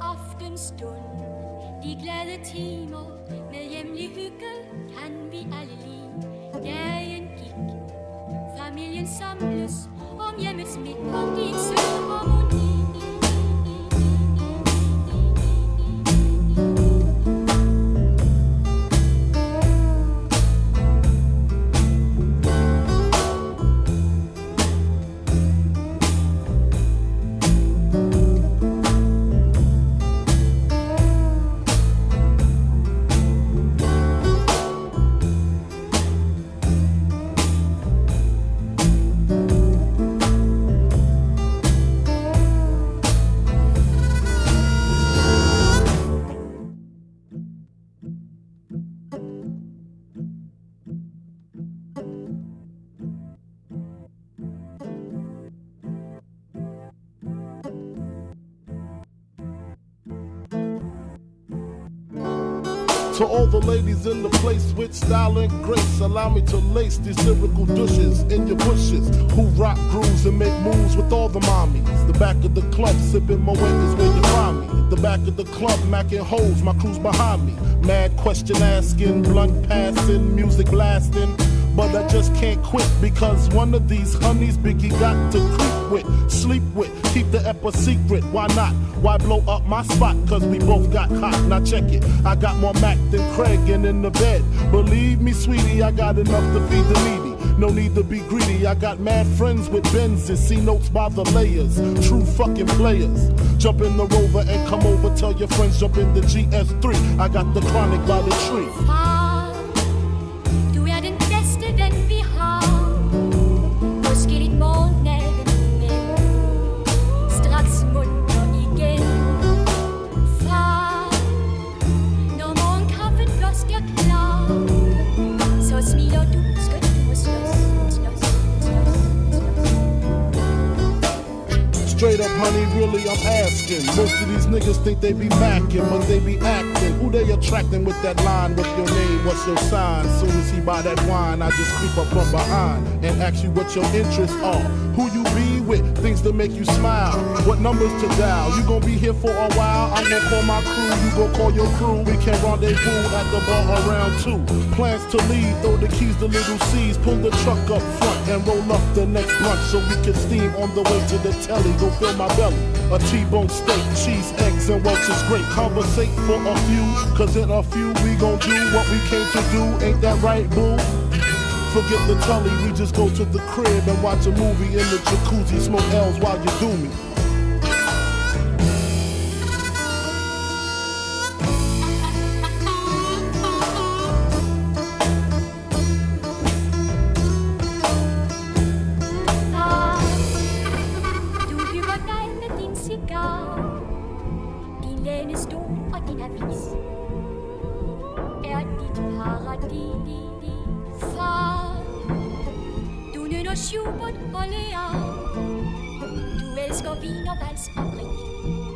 aftenstund. De glade timer med hjemlig hygge Kan vi alle lide. Dagen gik. Familien samles om hjemmets midtpunkt To all the ladies in the place with style and grace, allow me to lace these lyrical douches in your bushes. Who rock grooves and make moves with all the mommies. The back of the club, sipping Moët is where you find me. The back of the club, macking holes, my crew's behind me. Mad question asking, blunt passing, music blasting. But I just can't quit because one of these honeys Biggie got to creep with, sleep with, keep a secret. Why not? Why blow up my spot? Cause we both got hot. Now check it. I got more Mac than Craig and in the bed. Believe me, sweetie, I got enough to feed the needy. No need to be greedy. I got mad friends with Benzes. See notes by the layers. True fucking players. Jump in the rover and come over. Tell your friends jump in the GS3. I got the chronic by the tree. Honey, really, I'm asking. Most of these niggas think they be macking, but they be acting. Who they attracting with that line? What's your name? What's your sign? Soon as he buy that wine, I just creep up from behind and ask you what your interests are. Who you be with? Things make you smile. What numbers to dial? You gonna be here for a while? I'm gonna call my crew. You gonna call your crew. We can rendezvous at the bar around two. Plans to leave, throw the keys to Lil' Cease. Pull the truck up front and roll up the next blunt so we can steam on the way to the telly. Go fill my belly. A T-bone steak, cheese, eggs, and Welch's grape. Conversate for a few, cause in a few we gon' do what we came to do. Ain't that right, boo? Forget the telly, we just go to the crib and watch a movie in the jacuzzi, smoke L's while you do me. Din Er dit paradis og Schubert og Lear Du elsker vin og vals og krig.